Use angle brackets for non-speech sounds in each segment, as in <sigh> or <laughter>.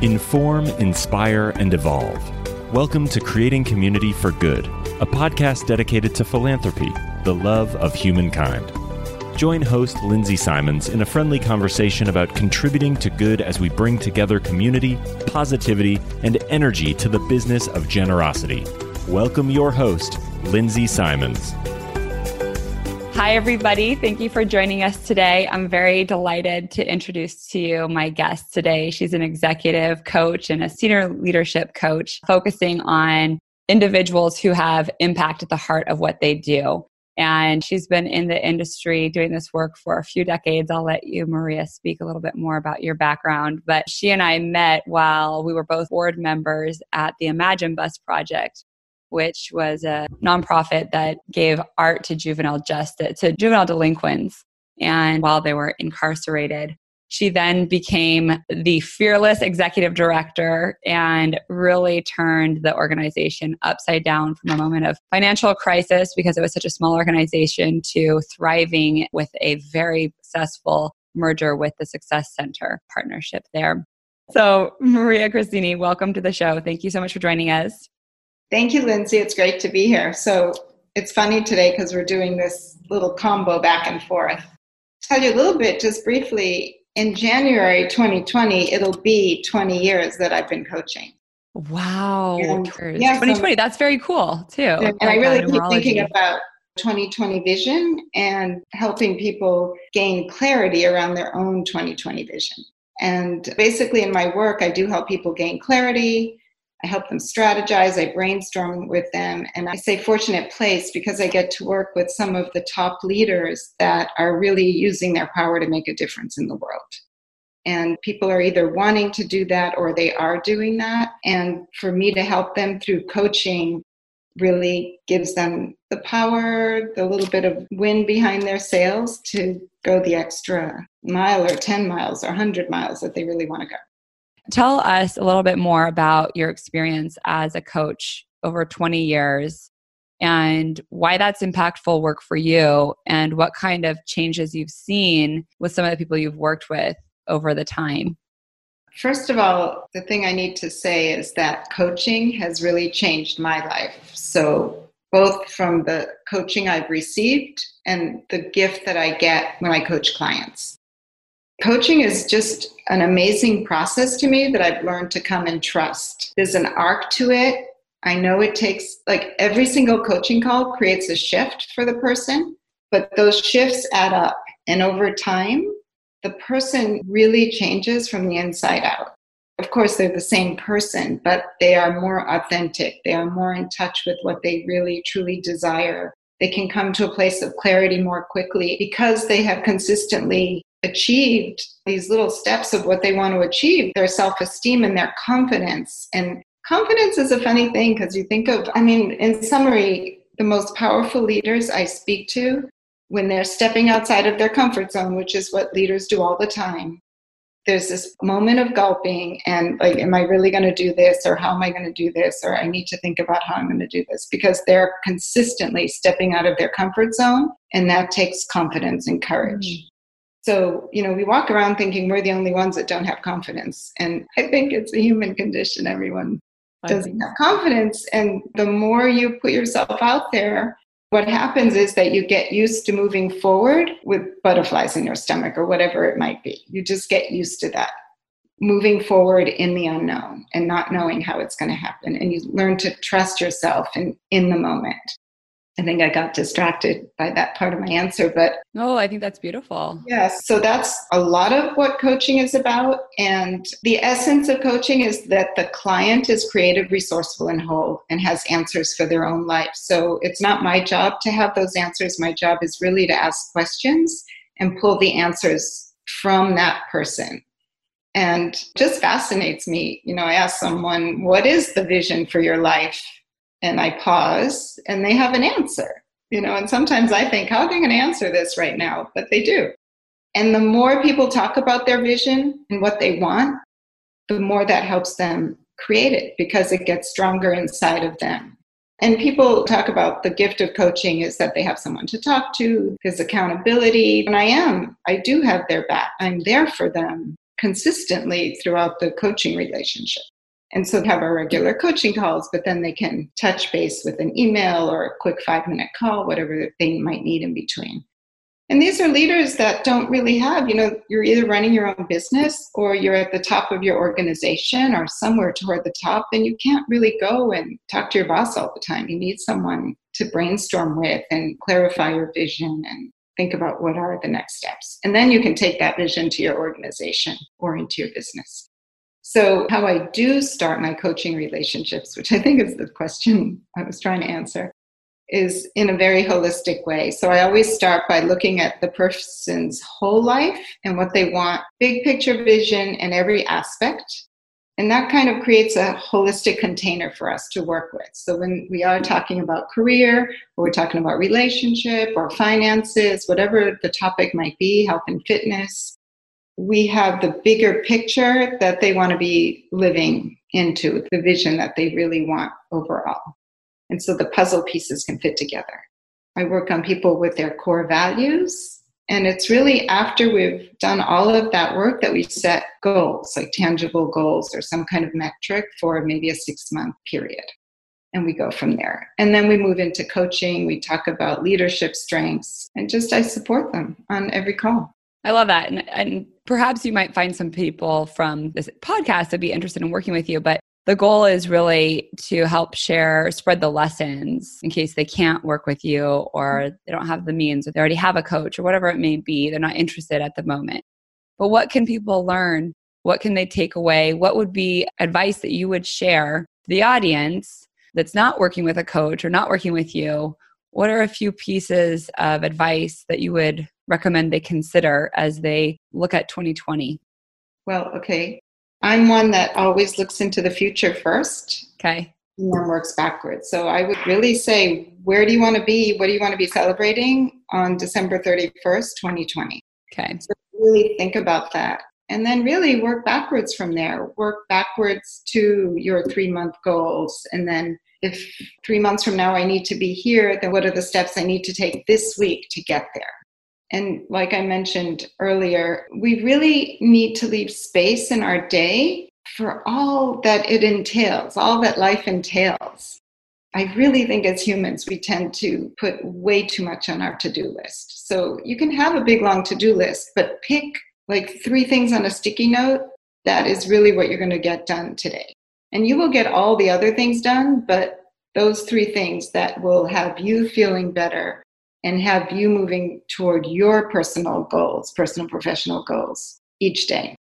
Inform, inspire, and evolve. Welcome to Creating Community for Good, a podcast dedicated to philanthropy, the love of humankind. Join host Lindsay Simons in a friendly conversation about contributing to good as we bring together community, positivity, and energy to the business of generosity. Welcome your host, Lindsay Simons. Hi, everybody. Thank you for joining us today. I'm very delighted to introduce to you my guest today. She's an executive coach and a senior leadership coach focusing on individuals who have impact at the heart of what they do. And she's been in the industry doing this work for a few decades. I'll let you, Maria, speak a little bit more about your background. But she and I met while we were both board members at the Imagine Bus Project, which was a nonprofit that gave art to juvenile justice, to juvenile delinquents, and while they were incarcerated. She then became the fearless executive director and really turned the organization upside down from a moment of financial crisis because it was such a small organization to thriving with a very successful merger with the Success Center partnership there. So, Maria Cristini, welcome to the show. Thank you so much for joining us. Thank you, Lindsay. It's great to be here. So it's funny today because we're doing this little combo back and forth. Tell you a little bit, just briefly. In January 2020, it'll be 20 years that I've been coaching. Wow. And, yeah, 2020, so, that's very cool too. And oh, I really keep thinking about 2020 vision and helping people gain clarity around their own 2020 vision. And basically, in my work, I do help people gain clarity, I help them strategize, I brainstorm with them, and I say fortunate place because I get to work with some of the top leaders that are really using their power to make a difference in the world. And people are either wanting to do that or they are doing that. And for me to help them through coaching really gives them the power, the little bit of wind behind their sails to go the extra mile or 10 miles or 100 miles that they really want to go. Tell us a little bit more about your experience as a coach over 20 years and why that's impactful work for you and what kind of changes you've seen with some of the people you've worked with over the time. First of all, the thing I need to say is that coaching has really changed my life. So, both from the coaching I've received and the gift that I get when I coach clients. Coaching is just an amazing process to me that I've learned to come and trust. There's an arc to it. I know it takes, like, every single coaching call creates a shift for the person, but those shifts add up. And over time, the person really changes from the inside out. Of course, they're the same person, but they are more authentic. They are more in touch with what they really truly desire. They can come to a place of clarity more quickly because they have consistently achieved these little steps of what they want to achieve their self esteem and their confidence. And confidence is a funny thing because you think of, I mean, in summary, the most powerful leaders I speak to when they're stepping outside of their comfort zone, which is what leaders do all the time. There's this moment of gulping and like, am I really going to do this? Or how am I going to do this? Or I need to think about how I'm going to do this because they're consistently stepping out of their comfort zone. And that takes confidence and courage. Mm. So, you know, we walk around thinking we're the only ones that don't have confidence. And I think it's a human condition. Everyone doesn't have confidence. And the more you put yourself out there, what happens is that you get used to moving forward with butterflies in your stomach or whatever it might be. You just get used to that. Moving forward in the unknown and not knowing how it's going to happen. And you learn to trust yourself in, in the moment. I think I got distracted by that part of my answer, but oh, I think that's beautiful. Yes, so that's a lot of what coaching is about. And the essence of coaching is that the client is creative, resourceful, and whole and has answers for their own life. So it's not my job to have those answers. My job is really to ask questions and pull the answers from that person. And just fascinates me. You know, I ask someone, What is the vision for your life? And I pause and they have an answer. You know, and sometimes I think, how are they going to answer this right now? But they do. And the more people talk about their vision and what they want, the more that helps them create it because it gets stronger inside of them. And people talk about the gift of coaching is that they have someone to talk to, there's accountability. And I am, I do have their back. I'm there for them. consistently throughout the coaching relationship. And so have our regular coaching calls, but then they can touch base with an email or a quick five minute call, whatever they might need in between. And these are leaders that don't really have, you know, you're either running your own business or you're at the top of your organization or somewhere toward the top, and you can't really go and talk to your boss all the time. You need someone to brainstorm with and clarify your vision and think about what are the next steps. And then you can take that vision to your organization or into your business. So, how I do start my coaching relationships, which I think is the question I was trying to answer, is in a very holistic way. So, I always start by looking at the person's whole life and what they want, big picture vision in every aspect. And that kind of creates a holistic container for us to work with. So when we are talking about career, or we're talking about relationship or finances, whatever the topic might be, health and fitness, we have the bigger picture that they want to be living into, the vision that they really want overall. And so the puzzle pieces can fit together. I work on people with their core values and it's really after we've done all of that work that we set goals, like tangible goals or some kind of metric for maybe a six month period. And we go from there. And then we move into coaching. We talk about leadership strengths and just I support them on every call. I love that. And, and perhaps you might find some people from this podcast that be interested in working with you. But the goal is really to help share, spread the lessons in case they can't work with you or mm-hmm. they don't have the means or they already have a coach or whatever it may be. They're not interested at the moment. But what can people learn? What can they take away? What would be advice that you would share to the audience that's not working with a coach or not working with you? What are a few pieces of advice that you would recommend they consider as they look at 2020? Well, okay. I'm one that always looks into the future first. Okay. And then works backwards. So I would really say, where do you want to be? What do you want to be celebrating on December 31st, 2020? Okay. So really think about that. And then really work backwards from there. Work backwards to your three month goals. And then if three months from now I need to be here, then what are the steps I need to take this week to get there? And like I mentioned earlier, we really need to leave space in our day for all that it entails, all that life entails. I really think as humans, we tend to put way too much on our to do list. So you can have a big, long to do list, but pick like three things on a sticky note. That is really what you're going to get done today. And you will get all the other things done, but those three things that will have you feeling better and have you moving toward your personal goals, personal professional goals each day.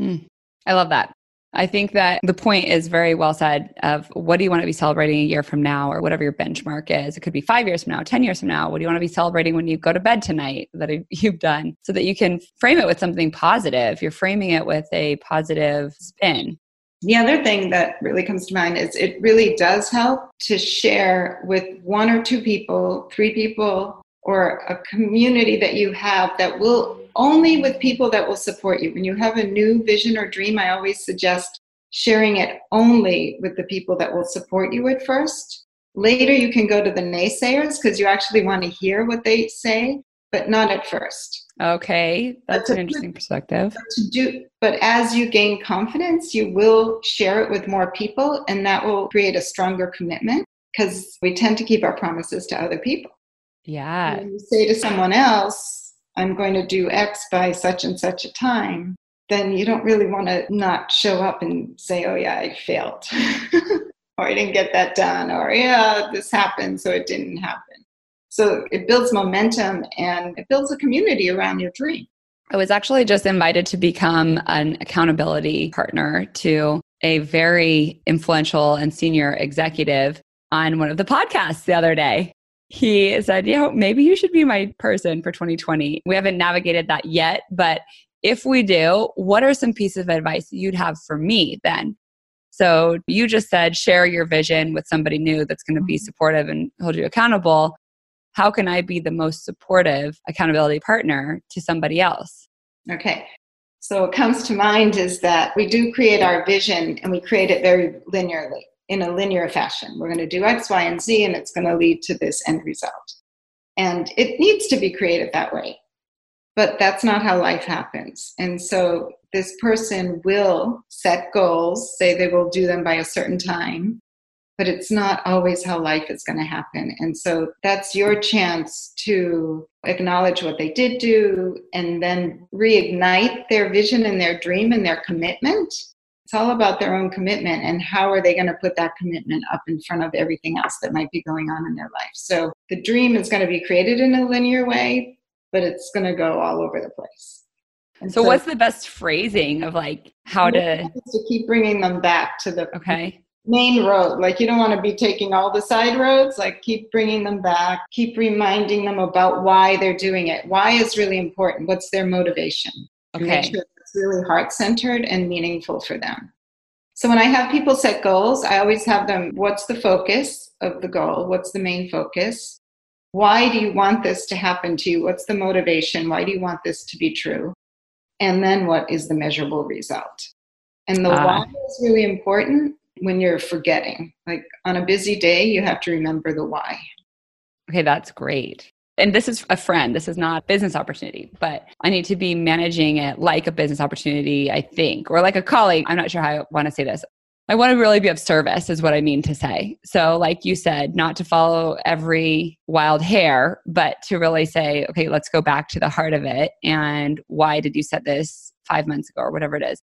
Mm, I love that. I think that the point is very well said of what do you want to be celebrating a year from now or whatever your benchmark is. It could be five years from now, 10 years from now. What do you want to be celebrating when you go to bed tonight that <laughs> you've done so that you can frame it with something positive? You're framing it with a positive spin. The other thing that really comes to mind is it really does help to share with one or two people, three people, or a community that you have that will only with people that will support you. When you have a new vision or dream, I always suggest sharing it only with the people that will support you at first. Later, you can go to the naysayers because you actually want to hear what they say, but not at first. Okay, that's an interesting perspective. To do, but as you gain confidence, you will share it with more people, and that will create a stronger commitment because we tend to keep our promises to other people. Yeah. When you say to someone else, I'm going to do X by such and such a time, then you don't really want to not show up and say, oh, yeah, I failed. <laughs> or I didn't get that done. Or, yeah, this happened, so it didn't happen. So it builds momentum and it builds a community around your dream. I was actually just invited to become an accountability partner to a very influential and senior executive on one of the podcasts the other day. He said, you know, maybe you should be my person for 2020. We haven't navigated that yet, but if we do, what are some pieces of advice you'd have for me then? So you just said share your vision with somebody new that's going to be mm-hmm. supportive and hold you accountable how can I be the most supportive accountability partner to somebody else? Okay. So, what comes to mind is that we do create our vision and we create it very linearly in a linear fashion. We're going to do X, Y, and Z, and it's going to lead to this end result. And it needs to be created that way. But that's not how life happens. And so this person will set goals, say they will do them by a certain time, but it's not always how life is going to happen. And so that's your chance to acknowledge what they did do and then reignite their vision and their dream and their commitment. It's all about their own commitment and how are they going to put that commitment up in front of everything else that might be going on in their life. So the dream is going to be created in a linear way, but it's going to go all over the place. So, so, what's the best phrasing of like how to to keep bringing them back to the okay main road. Like you don't want to be taking all the side roads. Like keep bringing them back. Keep reminding them about why they're doing it. Why is really important. What's their motivation? Okay. Make sure it's really heart centered and meaningful for them. So when I have people set goals, I always have them. What's the focus of the goal? What's the main focus? Why do you want this to happen to you? What's the motivation? Why do you want this to be true? And then what is the measurable result? And the uh, why is really important when you're forgetting. Like on a busy day, you have to remember the why. Okay, that's great. And this is a friend. This is not a business opportunity, but I need to be managing it like a business opportunity, I think, or like a colleague. I'm not sure how I want to say this. I want to really be of service, is what I mean to say. So, like you said, not to follow every wild hair, but to really say, okay, let's go back to the heart of it. And why did you set this five months ago or whatever it is?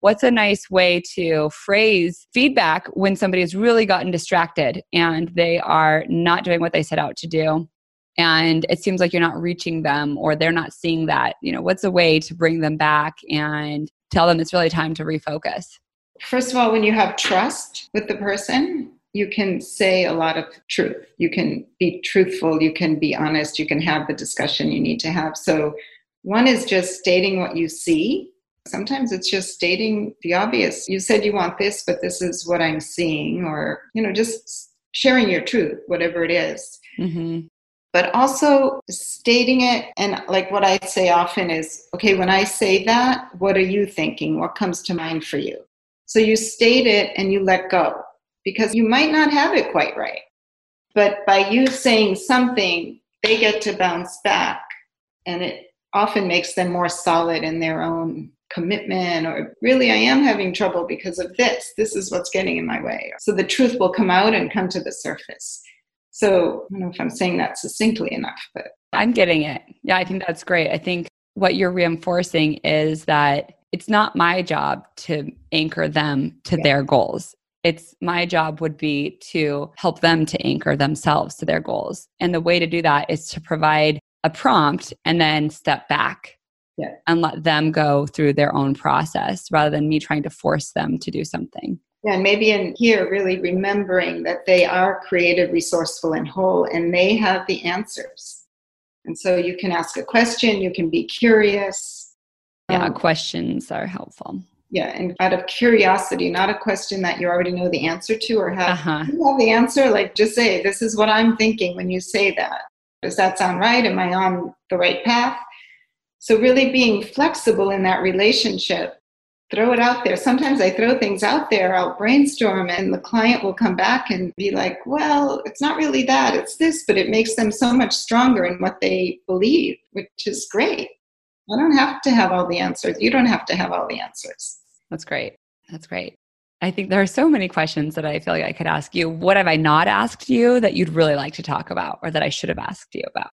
What's a nice way to phrase feedback when somebody has really gotten distracted and they are not doing what they set out to do? And it seems like you're not reaching them or they're not seeing that. You know what's a way to bring them back and tell them it's really time to refocus? First of all when you have trust with the person you can say a lot of truth. You can be truthful you can be honest you can have the discussion you need to have. So one is just stating what you see Sometimes it's just stating the obvious. You said you want this, but this is what I'm seeing, or, you know, just sharing your truth, whatever it is. Mm-hmm. But also stating it, and like what I say often is, okay, when I say that, what are you thinking? What comes to mind for you? So you state it and you let go because you might not have it quite right. But by you saying something, they get to bounce back, and it often makes them more solid in their own commitment or really I am having trouble because of this. This is what's getting in my way. So the truth will come out and come to the surface. So I don't know if I'm saying that succinctly enough, but I'm getting it. Yeah, I think that's great. I think what you're reinforcing is that it's not my job to anchor them to yeah. their goals. It's my job would be to help them to anchor themselves to their goals. And the way to do that is to provide a prompt and then step back yeah. and let them go through their own process rather than me trying to force them to do something. Yeah, and maybe in here, really remembering that they are creative, resourceful, and whole, and they have the answers. And so you can ask a question, you can be curious. Yeah, um, questions are helpful. Yeah, and out of curiosity, not a question that you already know the answer to or have, uh-huh. you have the answer, like just say, This is what I'm thinking when you say that. Does that sound right? Am I on the right path? So, really being flexible in that relationship, throw it out there. Sometimes I throw things out there, I'll brainstorm, and the client will come back and be like, well, it's not really that, it's this, but it makes them so much stronger in what they believe, which is great. I don't have to have all the answers. You don't have to have all the answers. That's great. That's great. I think there are so many questions that I feel like I could ask you. What have I not asked you that you'd really like to talk about or that I should have asked you about?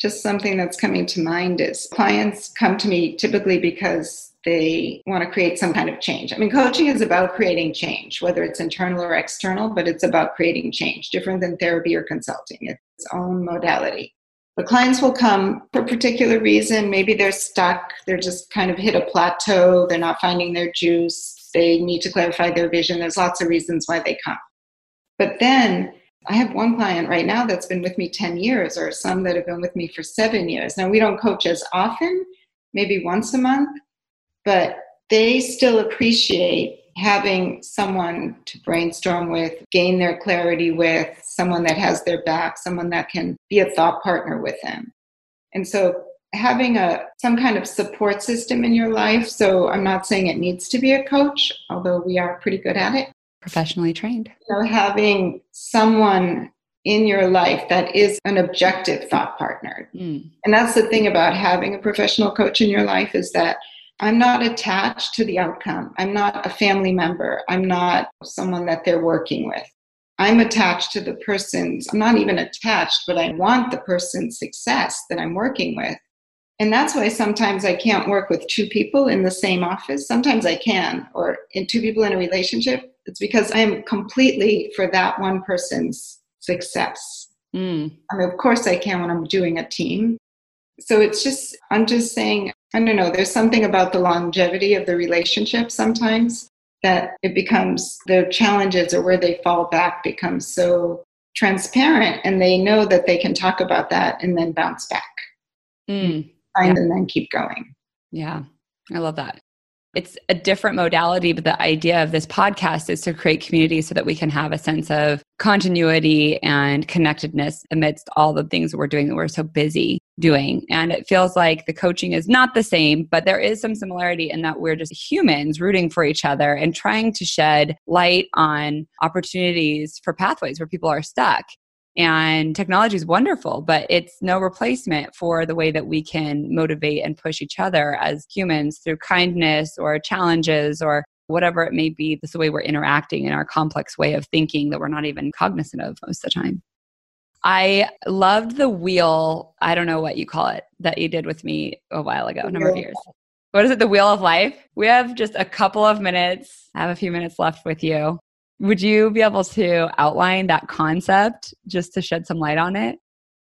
Just something that's coming to mind is clients come to me typically because they want to create some kind of change. I mean, coaching is about creating change, whether it's internal or external, but it's about creating change, different than therapy or consulting. It's its own modality. But clients will come for a particular reason. Maybe they're stuck, they're just kind of hit a plateau, they're not finding their juice, they need to clarify their vision. There's lots of reasons why they come. But then I have one client right now that's been with me 10 years, or some that have been with me for seven years. Now, we don't coach as often, maybe once a month, but they still appreciate having someone to brainstorm with, gain their clarity with, someone that has their back, someone that can be a thought partner with them. And so having a some kind of support system in your life, so I'm not saying it needs to be a coach, although we are pretty good at it, professionally trained. You know, having someone in your life that is an objective thought partner. Mm. And that's the thing about having a professional coach in your life is that I'm not attached to the outcome. I'm not a family member. I'm not someone that they're working with. I'm attached to the person's, I'm not even attached, but I want the person's success that I'm working with. And that's why sometimes I can't work with two people in the same office. Sometimes I can, or in two people in a relationship. It's because I am completely for that one person's success. Mm. I mean, of course, I can when I'm doing a team. So it's just, I'm just saying, I don't know, there's something about the longevity of the relationship sometimes that it becomes the challenges or where they fall back becomes so transparent and they know that they can talk about that and then bounce back. Mm yeah. and then keep going. Yeah, I love that. It's a different modality, but the idea of this podcast is to create community so that we can have a sense of continuity and connectedness amidst all the things that we're doing that we're so busy doing. And it feels like the coaching is not the same, but there is some similarity in that we're just humans rooting for each other and trying to shed light on opportunities for pathways where people are stuck. And technology is wonderful, but it's no replacement for the way that we can motivate and push each other as humans through kindness or challenges or whatever it may be. This is the way we're interacting in our complex way of thinking that we're not even cognizant of most of the time. I loved the wheel, I don't know what you call it, that you did with me a while ago, a number of years. What is it? The wheel of life? We have just a couple of minutes. I have a few minutes left with you. Would you be able to outline that concept just to shed some light on it?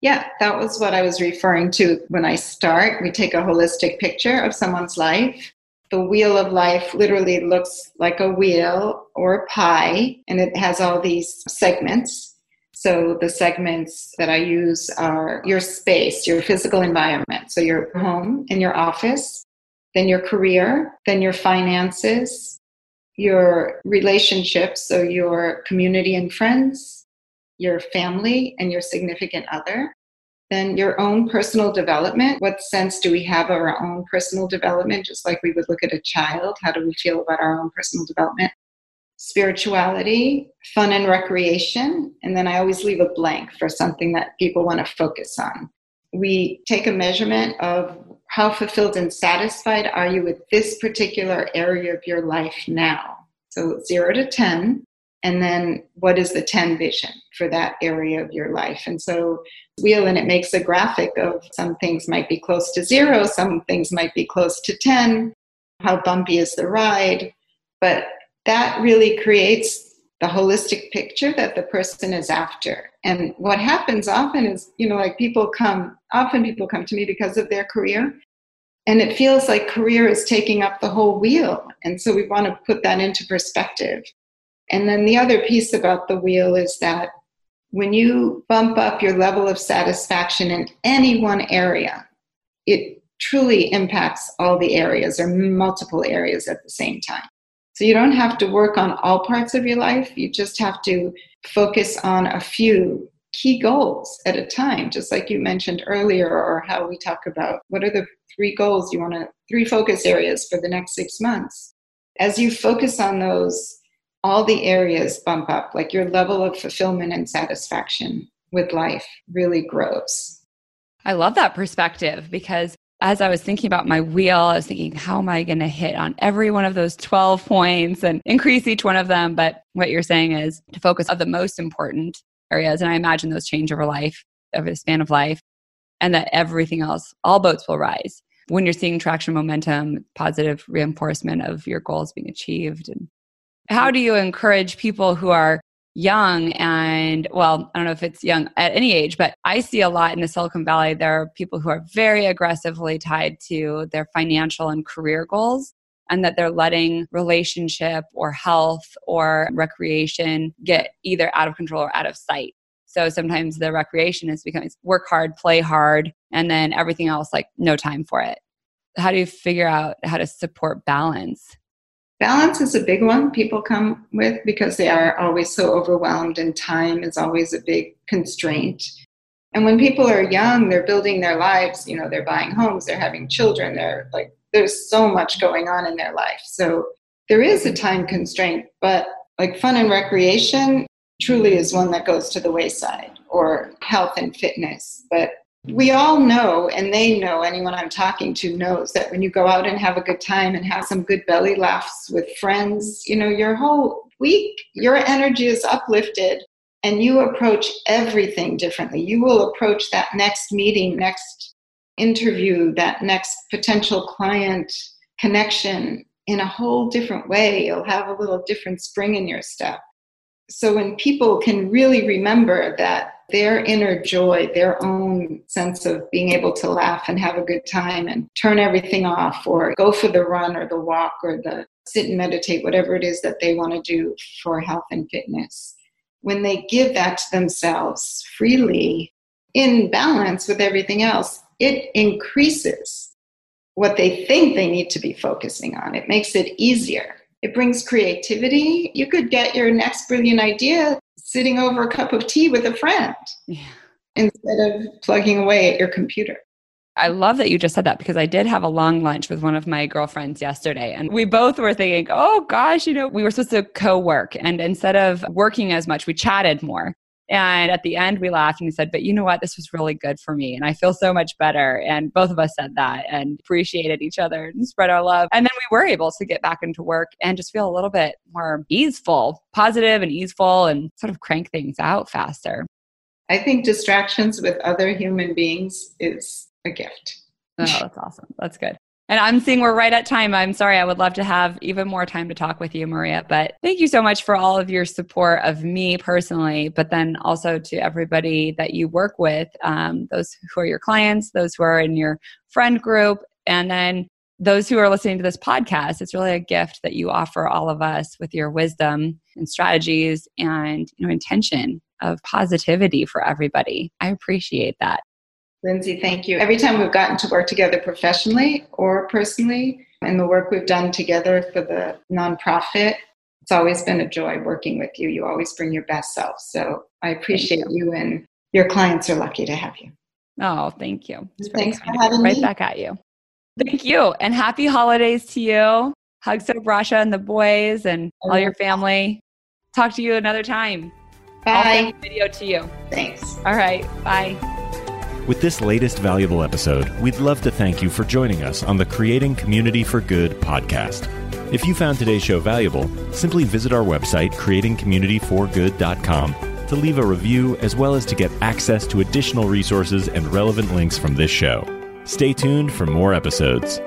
Yeah, that was what I was referring to when I start. We take a holistic picture of someone's life. The wheel of life literally looks like a wheel or a pie, and it has all these segments. So, the segments that I use are your space, your physical environment. So, your home and your office, then your career, then your finances, your relationships, so your community and friends, your family, and your significant other. Then your own personal development. What sense do we have of our own personal development? Just like we would look at a child, how do we feel about our own personal development? Spirituality, fun and recreation. And then I always leave a blank for something that people want to focus on. We take a measurement of how fulfilled and satisfied are you with this particular area of your life now? So, zero to 10. And then, what is the 10 vision for that area of your life? And so, wheel and it makes a graphic of some things might be close to zero, some things might be close to 10. How bumpy is the ride? But that really creates the holistic picture that the person is after. And what happens often is, you know, like people come, often people come to me because of their career. And it feels like career is taking up the whole wheel. And so we want to put that into perspective. And then the other piece about the wheel is that when you bump up your level of satisfaction in any one area, it truly impacts all the areas or multiple areas at the same time. So you don't have to work on all parts of your life. You just have to focus on a few key goals at a time, just like you mentioned earlier, or how we talk about what are the three goals you want to, three focus areas for the next six months. As you focus on those, all the areas bump up, like your level of fulfillment and satisfaction with life really grows. I love that perspective because as I was thinking about my wheel, I was thinking, how am I going to hit on every one of those 12 points and increase each one of them? But what you're saying is to focus on the most important areas. And I imagine those change over life, over the span of life, and that everything else, all boats will rise. When you're seeing traction momentum, positive reinforcement of your goals being achieved. And how do you encourage people who are young and well i don't know if it's young at any age but i see a lot in the silicon valley there are people who are very aggressively tied to their financial and career goals and that they're letting relationship or health or recreation get either out of control or out of sight. So sometimes the recreation is becoming work hard play hard and then everything else like no time for it. How do you figure out how to support balance Balance is a big one people come with because they are always so overwhelmed and time is always a big constraint. And when people are young, they're building their lives, you know, they're buying homes, they're having children, they're like, there's so much going on in their life. So there is a time constraint, but like fun and recreation, truly is one that goes to the wayside or health and fitness. But we all know, and they know, anyone I'm talking to knows that when you go out and have a good time and have some good belly laughs with friends, you know, your whole week, your energy is uplifted and you approach everything differently. You will approach that next meeting, next interview, that next potential client connection in a whole different way. You'll have a little different spring in your step. So when people can really remember that their inner joy, their own sense of being able to laugh and have a good time and turn everything off or go for the run or the walk or the sit and meditate, whatever it is that they want to do for health and fitness. When they give that to themselves freely in balance with everything else, it increases what they think they need to be focusing on. It makes it easier. It brings creativity. You could get your next brilliant idea sitting over a cup of tea with a friend yeah. instead of plugging away at your computer. I love that you just said that because I did have a long lunch with one of my girlfriends yesterday. And we both were thinking, oh gosh, you know, we were supposed to co work. And instead of working as much, we chatted more. And at the end, we laughed and we said, But you know what? This was really good for me. And I feel so much better. And both of us said that and appreciated each other and spread our love. And then we were able to get back into work and just feel a little bit more easeful, positive and easeful, and sort of crank things out faster. I think distractions with other human beings is a gift. Oh, that's awesome. That's good. And I'm seeing we're right at time. I'm sorry. I would love to have even more time to talk with you, Maria. But thank you so much for all of your support of me personally, but then also to everybody that you work with, um, those who are your clients, those who are in your friend group, and then those who are listening to this podcast. It's really a gift that you offer all of us with your wisdom and strategies and you know intention of positivity for everybody. I appreciate that. Lindsay, thank you. Every time we've gotten to work together professionally or personally, and the work we've done together for the nonprofit, it's always been a joy working with you. You always bring your best self. So I appreciate you. you. and your clients are lucky to have you. Oh, thank you. Thanks for having right me. Right back at you. Thank you. And happy holidays to you. Hugs to Brasha and the boys and all your family. Talk to you another time. Bye. video to you. Thanks. All right. Bye. With this latest valuable episode, we'd love to thank you for joining us on the Creating Community for Good podcast. If you found today's show valuable, simply visit our website, creatingcommunityforgood.com, to leave a review as well as to get access to additional resources and relevant links from this show. Stay tuned for more episodes.